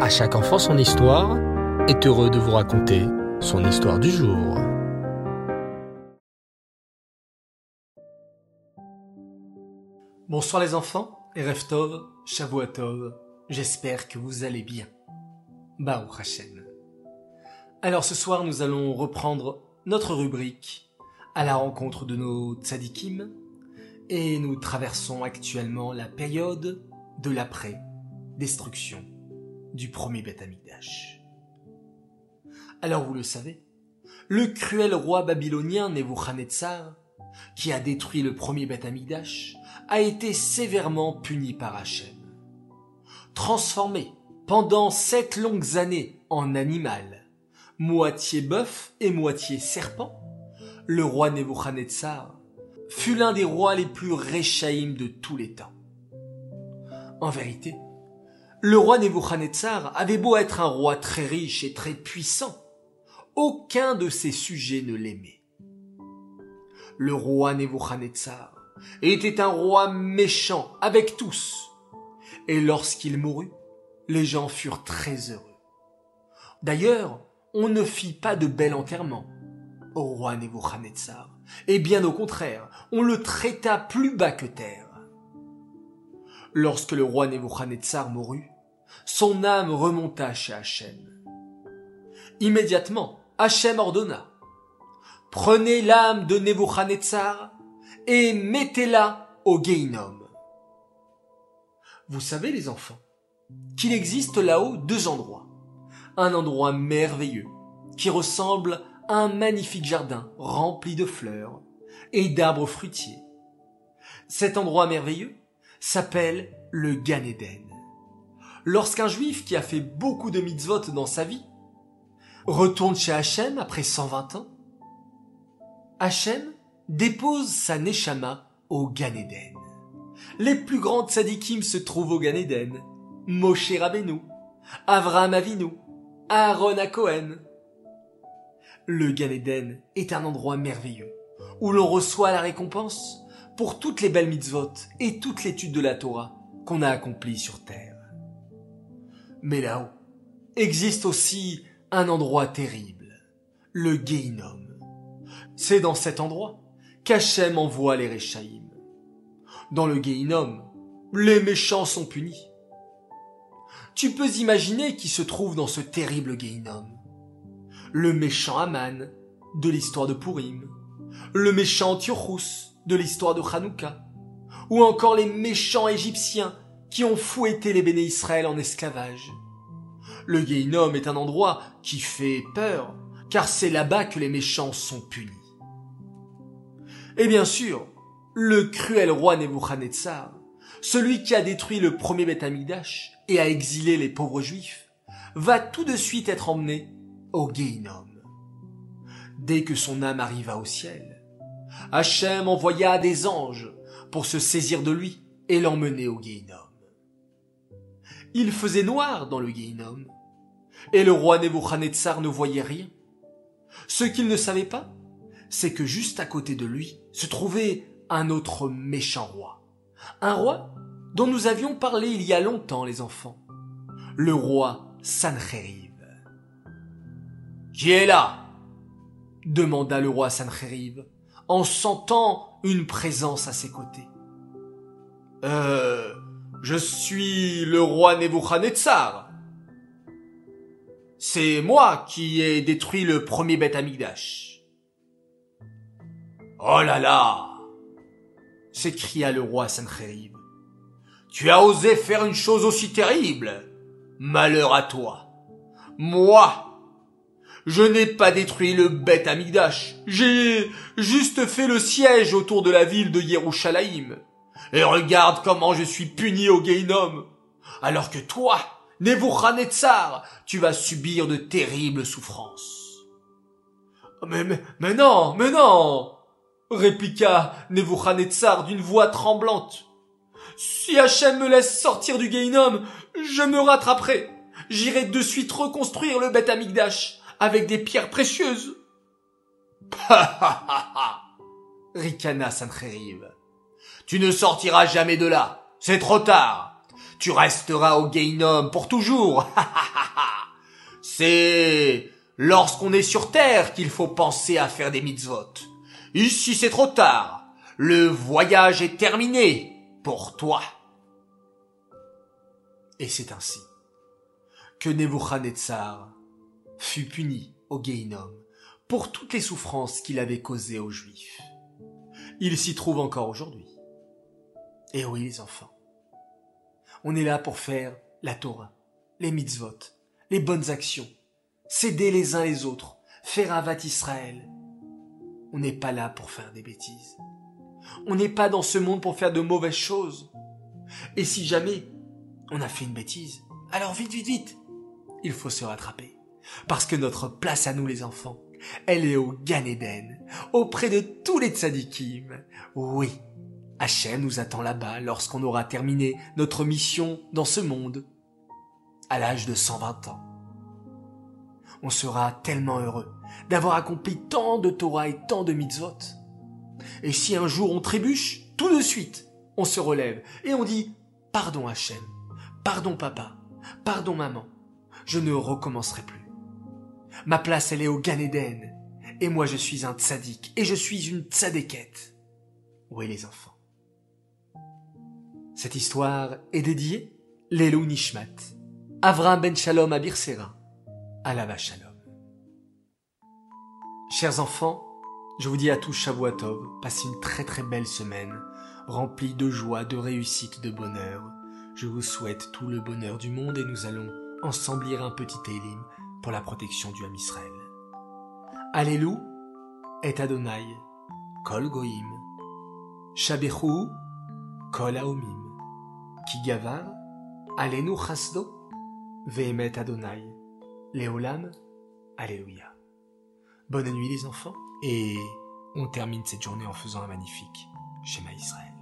À chaque enfant son histoire est heureux de vous raconter son histoire du jour. Bonsoir les enfants, et Reftov, Shavuatov, j'espère que vous allez bien. Baou Hashem. Alors ce soir nous allons reprendre notre rubrique à la rencontre de nos tzadikim et nous traversons actuellement la période de l'après-destruction du premier Beth. Alors vous le savez, le cruel roi babylonien Nebuchadnezzar, qui a détruit le premier Beth a été sévèrement puni par Hachem. Transformé pendant sept longues années en animal, moitié bœuf et moitié serpent, le roi Nebuchadnezzar fut l'un des rois les plus réchaïm de tous les temps. En vérité, le roi Nebuchadnezzar avait beau être un roi très riche et très puissant, aucun de ses sujets ne l'aimait. Le roi Nebuchadnezzar était un roi méchant avec tous, et lorsqu'il mourut, les gens furent très heureux. D'ailleurs, on ne fit pas de bel enterrement au roi Nebuchadnezzar, et bien au contraire, on le traita plus bas que terre. Lorsque le roi Nebuchadnezzar mourut, son âme remonta chez Hachem. Immédiatement, Hachem ordonna Prenez l'âme de Nebuchadnezzar et mettez-la au Geinom. Vous savez, les enfants, qu'il existe là-haut deux endroits. Un endroit merveilleux qui ressemble à un magnifique jardin rempli de fleurs et d'arbres fruitiers. Cet endroit merveilleux s'appelle le Gan Eden lorsqu'un juif qui a fait beaucoup de mitzvot dans sa vie retourne chez Hachem après 120 ans, Hachem dépose sa neshama au Gan Eden. Les plus grands tzadikim se trouvent au Gan Eden. Moshe Rabbeinu, Avraham Avinu, Aaron à. Le Gan Eden est un endroit merveilleux où l'on reçoit la récompense pour toutes les belles mitzvot et toute l'étude de la Torah qu'on a accomplie sur terre. Mais là-haut existe aussi un endroit terrible, le Geinom. C'est dans cet endroit qu'Hachem envoie les Réchaïm. Dans le Geinom, les méchants sont punis. Tu peux imaginer qui se trouve dans ce terrible Geinom. Le méchant Aman de l'histoire de Purim, le méchant Antiochus de l'histoire de Hanouka, ou encore les méchants Égyptiens qui ont fouetté les béné Israël en esclavage. Le Geinom est un endroit qui fait peur, car c'est là-bas que les méchants sont punis. Et bien sûr, le cruel roi Nebuchadnezzar, celui qui a détruit le premier Beth et a exilé les pauvres juifs, va tout de suite être emmené au Geinom. Dès que son âme arriva au ciel, Hachem envoya des anges pour se saisir de lui et l'emmener au Geinom. Il faisait noir dans le Geinom, et le roi Nebuchadnezzar ne voyait rien. Ce qu'il ne savait pas, c'est que juste à côté de lui se trouvait un autre méchant roi. Un roi dont nous avions parlé il y a longtemps, les enfants. Le roi Sancheriv. Qui est là? demanda le roi Sancheriv, en sentant une présence à ses côtés. Euh, je suis le roi Nebuchadnezzar. C'est moi qui ai détruit le premier Beth Amikdash. Oh là là s'écria le roi Sancheriv. Tu as osé faire une chose aussi terrible. Malheur à toi. Moi, je n'ai pas détruit le Beth Amikdash. J'ai juste fait le siège autour de la ville de Yerushalayim. Et regarde comment je suis puni au Geinom. Alors que toi, Nebuchadnezzar, tu vas subir de terribles souffrances. Mais, mais, mais non, mais non! répliqua Nebuchadnezzar d'une voix tremblante. Si Hachem me laisse sortir du Geinom, je me rattraperai. J'irai de suite reconstruire le Beth Amikdash avec des pierres précieuses. Ha ha ha ha! ricana. Tu ne sortiras jamais de là. C'est trop tard. Tu resteras au Gainom pour toujours. c'est lorsqu'on est sur terre qu'il faut penser à faire des mitzvot. Ici c'est trop tard. Le voyage est terminé pour toi. Et c'est ainsi que Nebuchadnezzar fut puni au Gainom pour toutes les souffrances qu'il avait causées aux Juifs. Il s'y trouve encore aujourd'hui. Et oui, les enfants. On est là pour faire la Torah, les mitzvot, les bonnes actions, s'aider les uns les autres, faire Avat Israël. On n'est pas là pour faire des bêtises. On n'est pas dans ce monde pour faire de mauvaises choses. Et si jamais on a fait une bêtise, alors vite, vite, vite, il faut se rattraper. Parce que notre place à nous les enfants, elle est au Gan Eden, auprès de tous les tzadikim. Oui, Hachem nous attend là-bas lorsqu'on aura terminé notre mission dans ce monde, à l'âge de 120 ans. On sera tellement heureux d'avoir accompli tant de Torah et tant de mitzvot. Et si un jour on trébuche, tout de suite, on se relève et on dit Pardon Hachem, pardon papa, pardon maman, je ne recommencerai plus. Ma place, elle est au Gan Eden. Et moi, je suis un tzaddik. Et je suis une tzadékette. Oui, les enfants? Cette histoire est dédiée Lelou Nishmat, Avram ben Shalom à Birsera, Shalom. Chers enfants, je vous dis à tous Shavuatov, passez une très très belle semaine, remplie de joie, de réussite, de bonheur. Je vous souhaite tout le bonheur du monde et nous allons ensemble lire un petit Télim pour la protection du Ham Israël. Allélu et Adonai, Kol Goïm, Shabechu, Kol Aomim, Kigavar, Alenu Chasdo, Vehemet Adonai, Léolam, Alléluia. Bonne nuit les enfants, et on termine cette journée en faisant un magnifique schéma Israël.